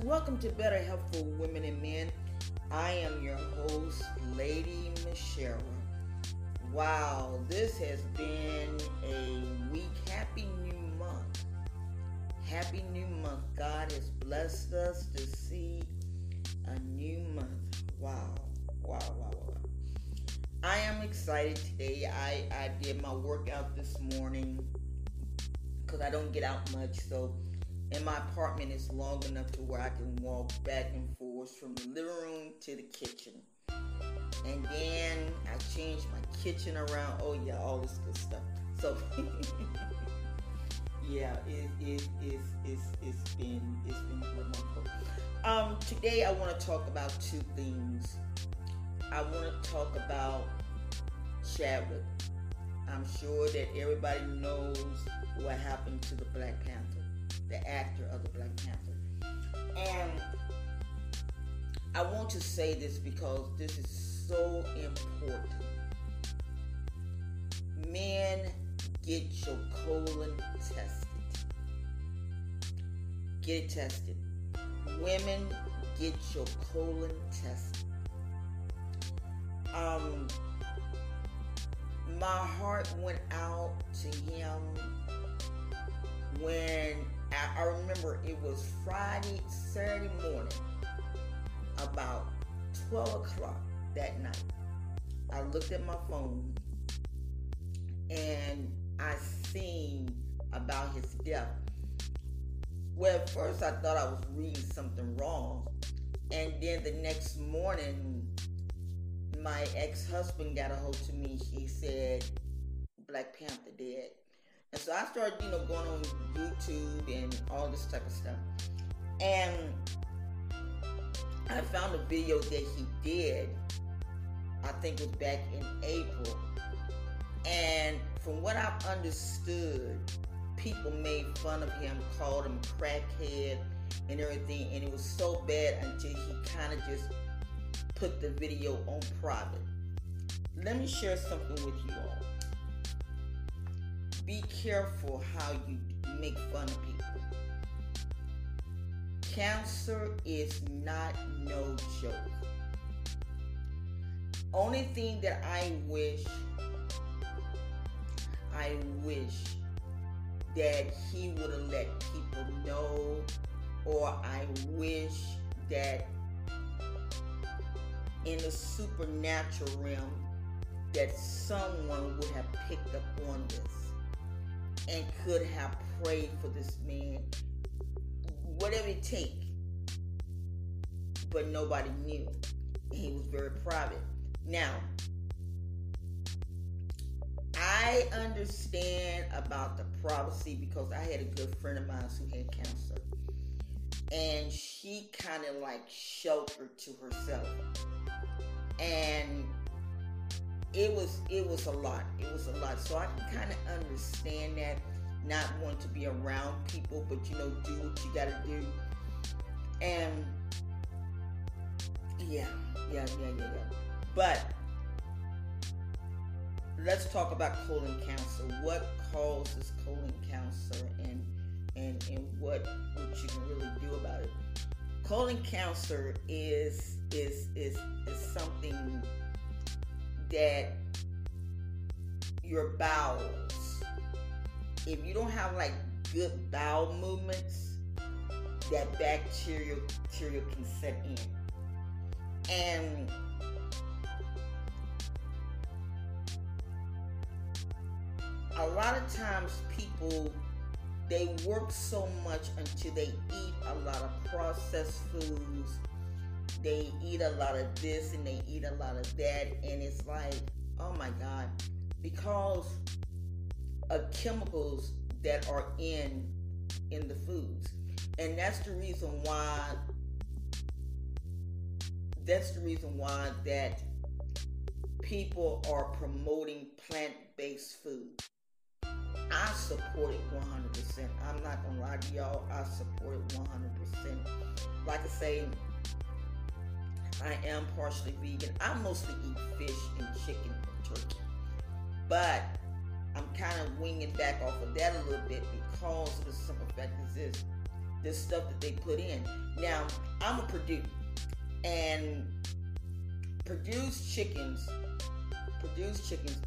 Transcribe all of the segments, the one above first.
Welcome to Better Health for Women and Men. I am your host, Lady Michelle. Wow, this has been a week. Happy new month. Happy new month. God has blessed us to see a new month. Wow, wow, wow, wow. I am excited today. I, I did my workout this morning because I don't get out much. So, and my apartment is long enough to where I can walk back and forth from the living room to the kitchen. And then I changed my kitchen around. Oh yeah, all this good stuff. So yeah, it, it, it's, it's, it's been it's been remarkable. Um, today I want to talk about two things. I want to talk about Chadwick. I'm sure that everybody knows what happened to the Black Panther, the actor of the Black Panther. And I want to say this because this is so important. Men, get your colon tested. Get it tested. Women, get your colon tested. Um, my heart went out to him when I, remember it was Friday, Saturday morning, about 12 o'clock that night. I looked at my phone and I seen about his death. Well, at first I thought I was reading something wrong. And then the next morning, my ex-husband got a hold to me. He said, Black Panther dead. And so I started, you know, going on YouTube and all this type of stuff. And I found a video that he did. I think it was back in April. And from what I've understood, people made fun of him, called him crackhead and everything. And it was so bad until he kind of just put the video on private. Let me share something with you all. Be careful how you make fun of people. Cancer is not no joke. Only thing that I wish, I wish that he would have let people know, or I wish that in the supernatural realm that someone would have picked up on this and could have prayed for this man, whatever it take. But nobody knew. He was very private. Now, I understand about the privacy because I had a good friend of mine who had cancer. And she kind of like sheltered to herself. And it was it was a lot. It was a lot. So I can kind of understand that not wanting to be around people, but you know, do what you gotta do. And yeah, yeah, yeah, yeah, yeah. But let's talk about colon cancer. What causes colon cancer and and and what what you can really do about it. Colon cancer is is is is something that your bowels, if you don't have like good bowel movements, that bacteria, bacteria can set in. And a lot of times people they work so much until they eat a lot of processed foods they eat a lot of this and they eat a lot of that and it's like oh my god because of chemicals that are in in the foods and that's the reason why that's the reason why that people are promoting plant-based food I support it 100%. I'm not gonna lie to y'all. I support it 100%. Like I say, I am partially vegan. I mostly eat fish and chicken and turkey. But I'm kind of winging back off of that a little bit because of the simple fact is this. the stuff that they put in. Now, I'm a Perdue, and Perdue's chickens, Perdue's chickens,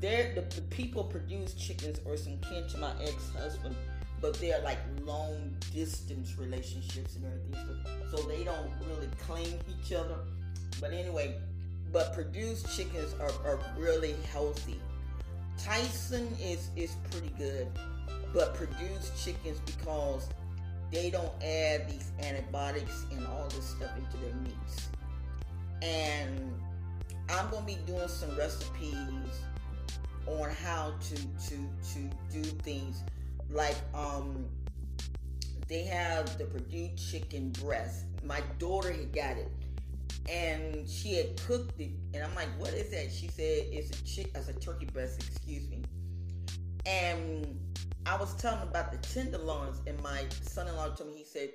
they're the, the people Perdue's chickens are some kin to my ex-husband, but they're like long distance relationships and everything. So, so they don't really claim each other. But anyway, but Perdue's chickens are, are really healthy. Tyson is is pretty good, but Perdue's chickens because they don't add these antibiotics and all this stuff into their meats. And I'm gonna be doing some recipes on how to to to do things like um they have the Perdue chicken breast. My daughter had got it and she had cooked it and I'm like, what is that? She said it's a chick as a turkey breast, excuse me. And I was telling about the tenderloins and my son-in-law told me he said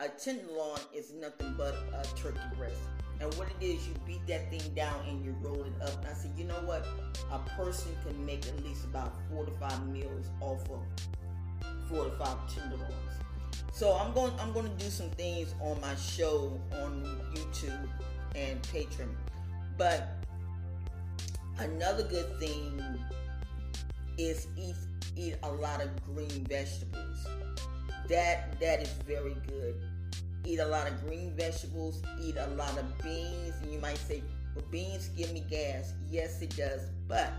a tenderloin is nothing but a turkey breast. And what it is, you beat that thing down and you roll it up. And I said, you know what? A person can make at least about four to five meals off of four to five tenderloins. So I'm going I'm going to do some things on my show on YouTube and Patreon. But another good thing is eat eat a lot of green vegetables. That that is very good eat a lot of green vegetables, eat a lot of beans. And you might say, well, beans give me gas. Yes, it does. But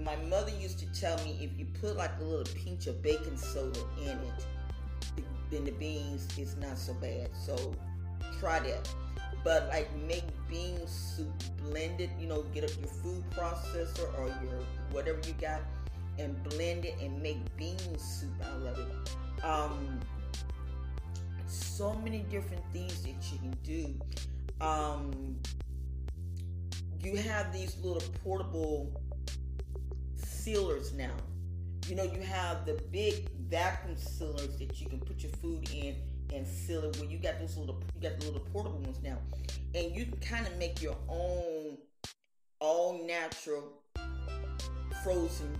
my mother used to tell me if you put like a little pinch of baking soda in it, then the beans is not so bad. So try that. But like make bean soup blended, you know, get up your food processor or your whatever you got and blend it and make bean soup I love it. Um, so many different things that you can do. Um, you have these little portable sealers now. You know, you have the big vacuum sealers that you can put your food in and seal it. Where you got those little, you got the little portable ones now, and you can kind of make your own all natural frozen.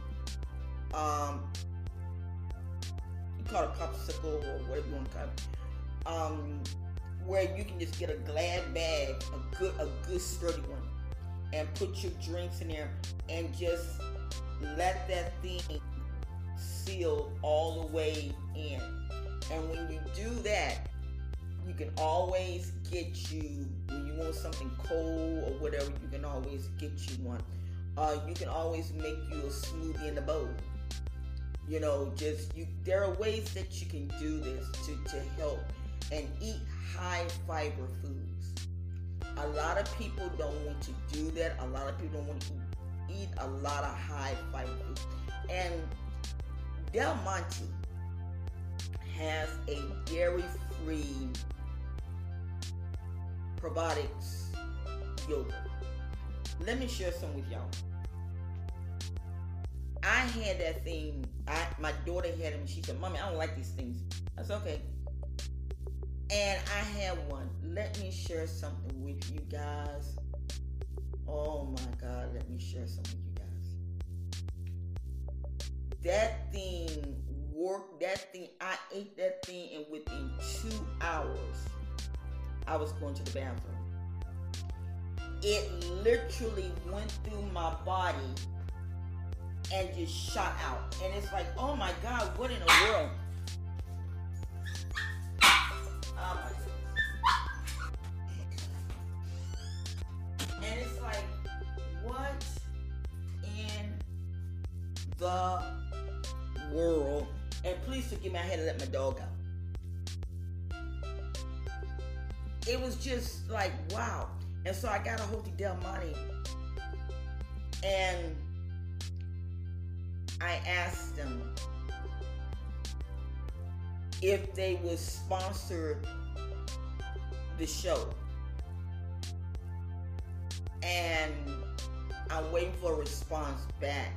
Um, you call it a popsicle or whatever you want to call it um, where you can just get a glad bag, a good, a good sturdy one, and put your drinks in there, and just let that thing seal all the way in. And when you do that, you can always get you when you want something cold or whatever. You can always get you one. Uh, you can always make you a smoothie in the bowl. You know, just you. There are ways that you can do this to to help and eat high fiber foods. A lot of people don't want to do that. A lot of people don't want to eat a lot of high fiber. And Del Monte has a dairy free probiotics yogurt. Let me share some with y'all. I had that thing. I my daughter had them. She said, "Mommy, I don't like these things." That's okay. And I have one. Let me share something with you guys. Oh my God, let me share something with you guys. That thing worked, that thing, I ate that thing, and within two hours, I was going to the bathroom. It literally went through my body and just shot out. And it's like, oh my God, what in the world? The world? And please forgive me, I had to let my dog out. It was just like, wow. And so I got a of Del Monte and I asked them if they would sponsor the show. And I'm waiting for a response back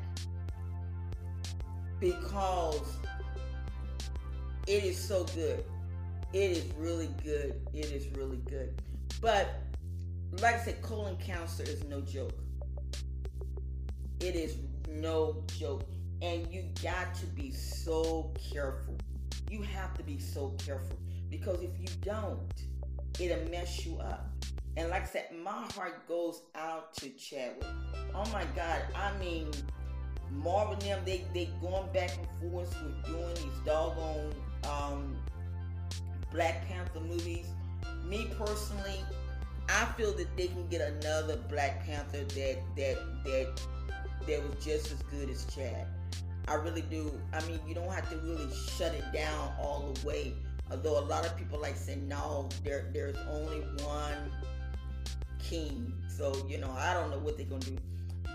because it is so good. It is really good. It is really good. But like I said, colon cancer is no joke. It is no joke. And you got to be so careful You have to be so careful because if you don't, it'll mess you up. And like I said, my heart goes out to Chadwick. Oh my God, I mean, Marvel them, they they going back and forth with doing these doggone um, Black Panther movies. Me personally, I feel that they can get another Black Panther that that that that was just as good as Chad. I really do. I mean, you don't have to really shut it down all the way. Although a lot of people like saying no, there there's only one king. So you know, I don't know what they're gonna do.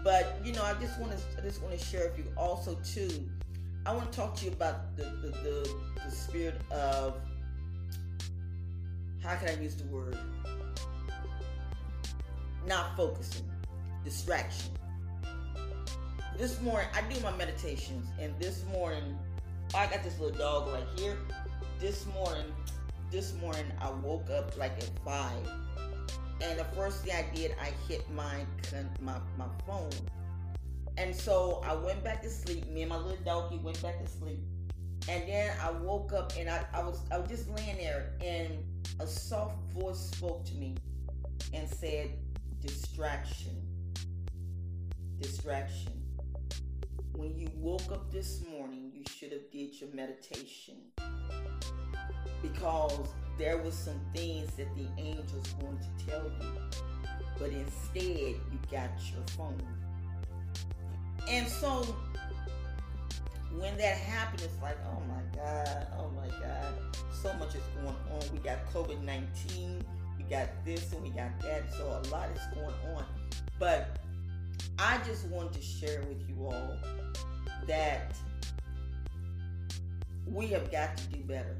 But you know, I just want to I just want to share with you also too. I want to talk to you about the the, the, the spirit of how can I use the word not focusing, distraction. This morning I do my meditations, and this morning I got this little dog right here. This morning, this morning I woke up like at five and the first thing I did, I hit my my my phone. And so I went back to sleep. Me and my little doggy went back to sleep. And then I woke up and I, I was I was just laying there and a soft voice spoke to me and said, distraction. Distraction. When you woke up this morning, you should have did your meditation. Because there was some things that the angels wanted to tell you, but instead you got your phone. And so when that happened, it's like, oh my God, oh my God, so much is going on. We got COVID 19, we got this, and we got that. So a lot is going on. But I just wanted to share with you all that we have got to do better.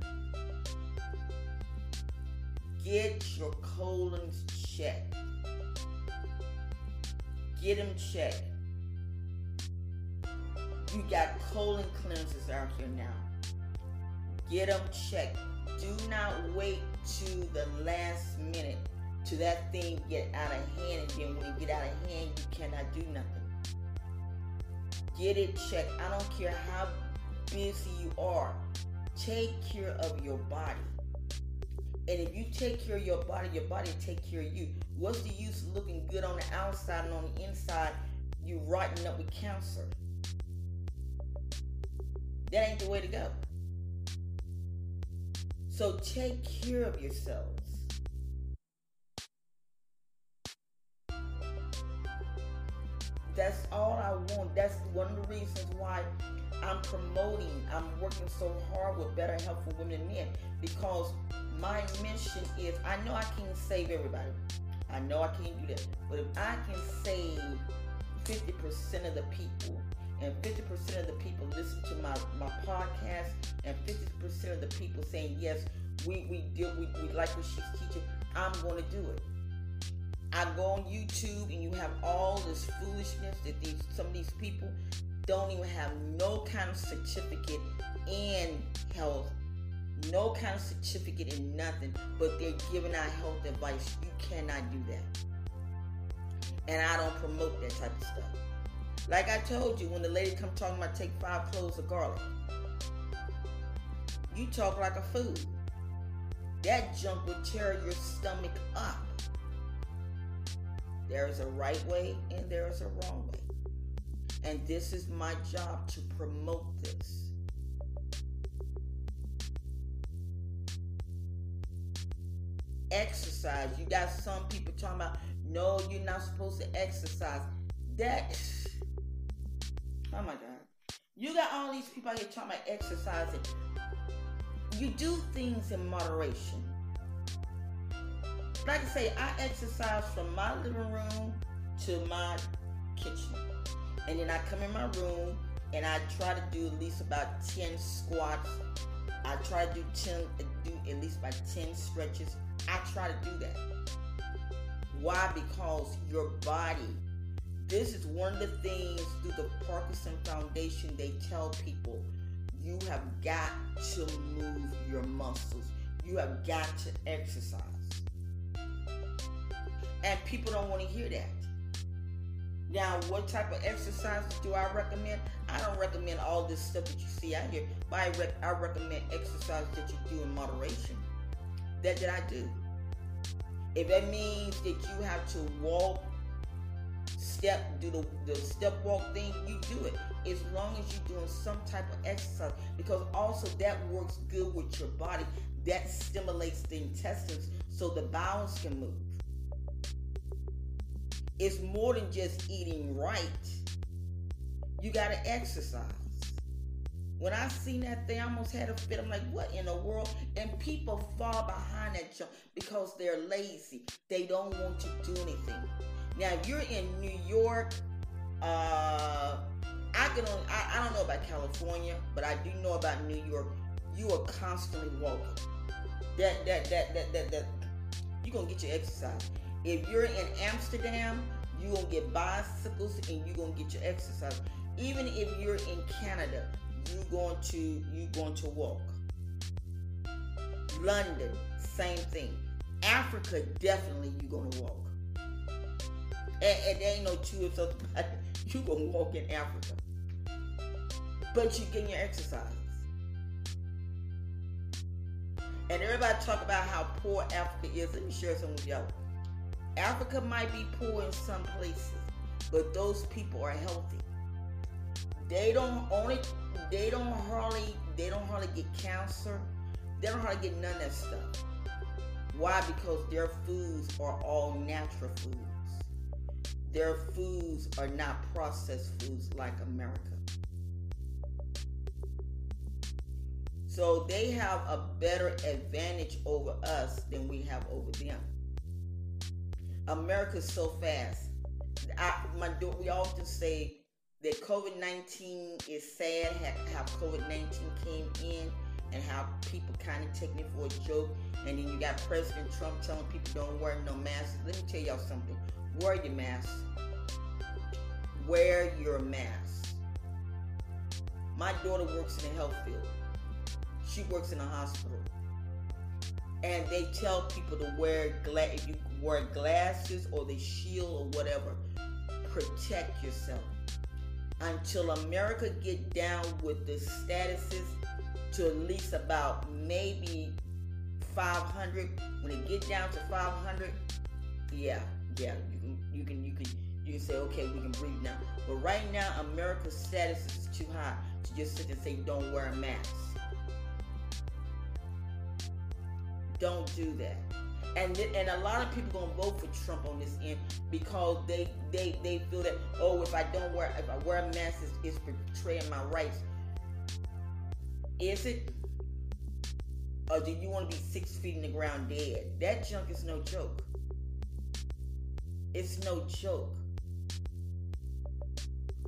Get your colons checked. Get them checked. You got colon cleansers out here now. Get them checked. Do not wait to the last minute to that thing get out of hand, and then when it get out of hand, you cannot do nothing. Get it checked. I don't care how busy you are. Take care of your body. And if you take care of your body, your body take care of you. What's the use of looking good on the outside and on the inside, you rotting up with cancer? That ain't the way to go. So take care of yourselves. That's all I want. That's one of the reasons why I'm promoting, I'm working so hard with better health for women and men because my mission is I know I can't save everybody. I know I can't do that. But if I can save 50% of the people and 50% of the people listen to my, my podcast and 50% of the people saying, yes, we, we deal we, we like what she's teaching, I'm going to do it. I go on YouTube and you have all this foolishness that these some of these people don't even have no kind of certificate in health no kind of certificate and nothing, but they're giving out health advice. You cannot do that. And I don't promote that type of stuff. Like I told you, when the lady come talking about take five cloves of garlic, you talk like a fool. That junk would tear your stomach up. There is a right way and there is a wrong way. And this is my job to promote this. Exercise. You got some people talking about, no, you're not supposed to exercise. That, oh my God. You got all these people out here talking about exercising. You do things in moderation. Like I say, I exercise from my living room to my kitchen. And then I come in my room and I try to do at least about 10 squats. I try to do 10, do at least about 10 stretches I try to do that. Why? Because your body, this is one of the things through the Parkinson Foundation, they tell people you have got to move your muscles. You have got to exercise. And people don't want to hear that. Now, what type of exercises do I recommend? I don't recommend all this stuff that you see out here, but I, rec- I recommend exercises that you do in moderation. That did I do. If that means that you have to walk, step, do the, the step walk thing, you do it. As long as you're doing some type of exercise, because also that works good with your body. That stimulates the intestines so the bowels can move. It's more than just eating right. You got to exercise. When I seen that thing, I almost had a fit. I'm like, what in the world? And people fall behind that jump because they're lazy. They don't want to do anything. Now, if you're in New York, uh, I can only, I, I don't know about California, but I do know about New York. You are constantly walking. That that that that that, that you're gonna get your exercise. If you're in Amsterdam, you're gonna get bicycles and you're gonna get your exercise. Even if you're in Canada, you're going to you're going to walk. London, same thing. Africa, definitely you're gonna walk. And, and there ain't no two of us about it. You gonna walk in Africa. But you getting your exercise. And everybody talk about how poor Africa is. Let me share something with y'all. Africa might be poor in some places, but those people are healthy. They don't only they don't hardly they don't hardly get cancer. They don't hardly get none of that stuff. Why? Because their foods are all natural foods. Their foods are not processed foods like America. So they have a better advantage over us than we have over them. America's so fast. I, my we often say that COVID nineteen is sad. How COVID nineteen came in and how people kind of taking it for a joke. And then you got President Trump telling people don't wear no masks. Let me tell y'all something. Wear your mask. Wear your mask. My daughter works in the health field. She works in a hospital. And they tell people to wear gla- if you wear glasses or the shield or whatever, protect yourself. Until America get down with the statuses to at least about maybe 500. When it get down to 500, yeah, yeah, you can you can you can you can say okay, we can breathe now. But right now, America's status is too high to just sit and say don't wear a mask. Don't do that. And th- and a lot of people gonna vote for Trump on this end because they they they feel that oh if I don't wear if I wear a mask it's, it's betraying my rights. Is it? Or do you want to be six feet in the ground dead? That junk is no joke. It's no joke.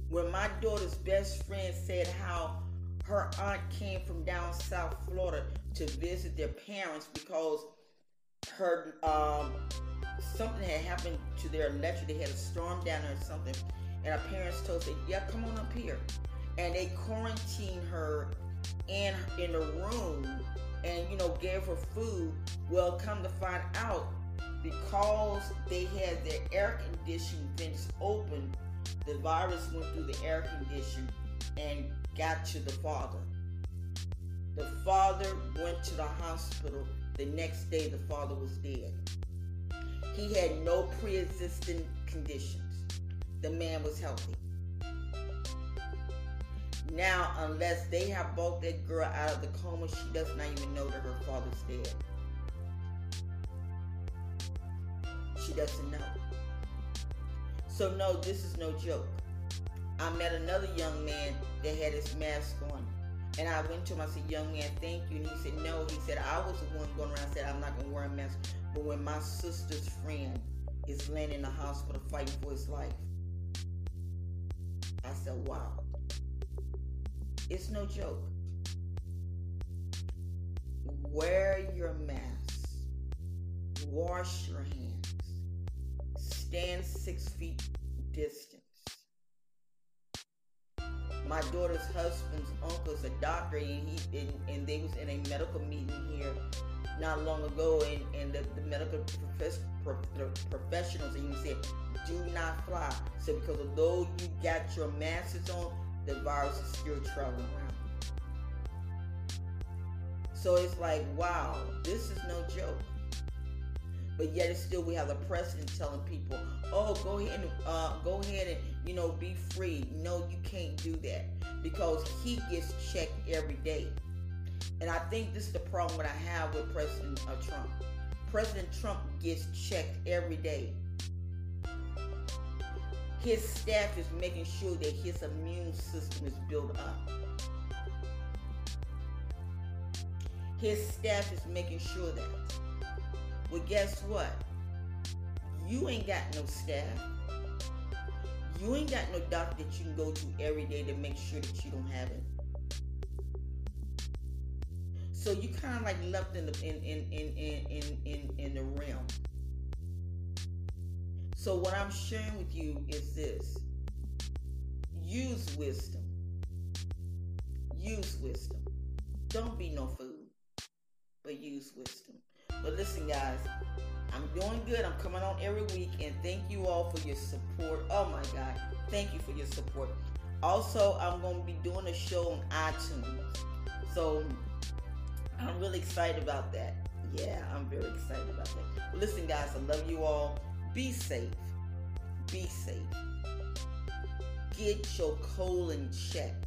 When my daughter's best friend said how her aunt came from down South Florida to visit their parents because her um, something had happened to their electric. They had a storm down there or something, and her parents told her, "Yeah, come on up here." And they quarantined her in in a room, and you know gave her food. Well, come to find out, because they had their air conditioning vents open, the virus went through the air condition and got to the father. The father went to the hospital. The next day, the father was dead. He had no pre existing conditions. The man was healthy. Now, unless they have brought that girl out of the coma, she does not even know that her father's dead. She doesn't know. So, no, this is no joke. I met another young man that had his mask on. And I went to him, I said, young man, thank you. And he said, no. He said, I was the one going around and said, I'm not going to wear a mask. But when my sister's friend is laying in the hospital fighting for his life, I said, wow. It's no joke. Wear your mask. Wash your hands. Stand six feet distance. My daughter's husband's uncle is a doctor, and he and, and they was in a medical meeting here not long ago, and, and the, the medical profess, professionals even said, do not fly. So because although you got your masks on, the virus is still traveling around. So it's like, wow, this is no joke. But yet, it's still we have the president telling people, "Oh, go ahead and uh, go ahead and you know be free." No, you can't do that because he gets checked every day. And I think this is the problem that I have with President uh, Trump. President Trump gets checked every day. His staff is making sure that his immune system is built up. His staff is making sure that. Well, guess what? You ain't got no staff. You ain't got no doctor that you can go to every day to make sure that you don't have it. So you kind of like left in the in in in in in in the realm. So what I'm sharing with you is this: use wisdom. Use wisdom. Don't be no fool, but use wisdom. But listen, guys, I'm doing good. I'm coming on every week, and thank you all for your support. Oh my God, thank you for your support. Also, I'm going to be doing a show on iTunes. So I'm really excited about that. Yeah, I'm very excited about that. Listen, guys, I love you all. Be safe. Be safe. Get your colon checked.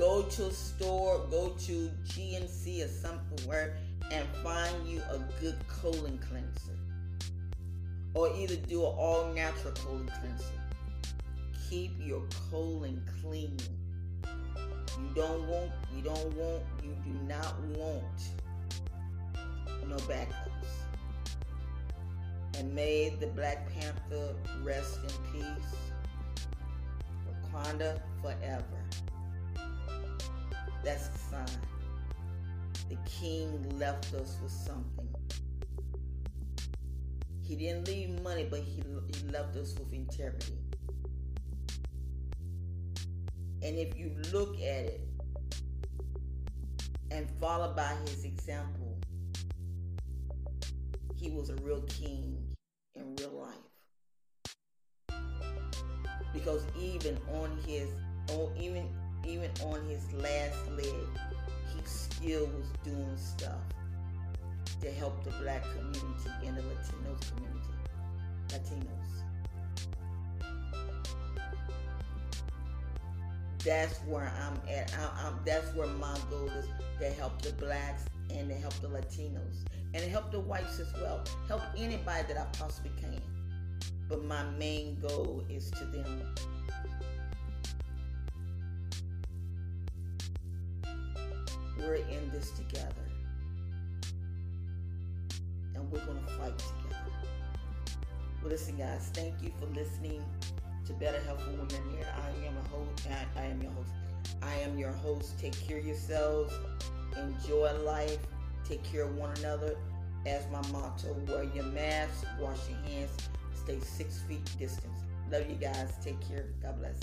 Go to a store, go to GNC or somewhere and find you a good colon cleanser. Or either do an all natural colon cleanser. Keep your colon clean. You don't want, you don't want, you do not want no backups. And may the Black Panther rest in peace. Wakanda forever. That's a sign. The king left us with something. He didn't leave money, but he, he left us with integrity. And if you look at it and follow by his example, he was a real king in real life. Because even on his, on even even on his last leg, he still was doing stuff to help the black community and the Latinos community. Latinos. That's where I'm at. I, I'm, that's where my goal is to help the blacks and to help the Latinos and to help the whites as well. Help anybody that I possibly can. But my main goal is to them. We're in this together. And we're going to fight together. Well, listen, guys, thank you for listening to Better Health for Women here. I am a host. I, I am your host. I am your host. Take care of yourselves. Enjoy life. Take care of one another. As my motto, wear your mask, wash your hands, stay six feet distance. Love you guys. Take care. God bless.